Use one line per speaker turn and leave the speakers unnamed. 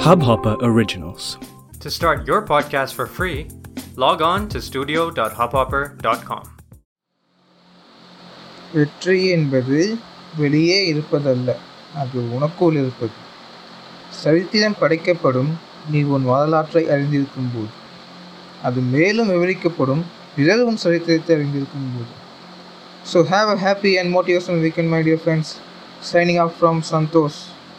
Hubhopper Originals.
To start your podcast for free, log on to studio.hubhopper.com.
வெற்றி என்பது வெளியே இருப்பதல்ல அது உனக்குள் இருப்பது சரித்திரம் படைக்கப்படும் நீ உன் வரலாற்றை அறிந்திருக்கும் போது அது மேலும் விவரிக்கப்படும் பிறர் உன் சரித்திரத்தை அறிந்திருக்கும் போது so have a happy and motivational weekend my dear friends signing off from Santhosh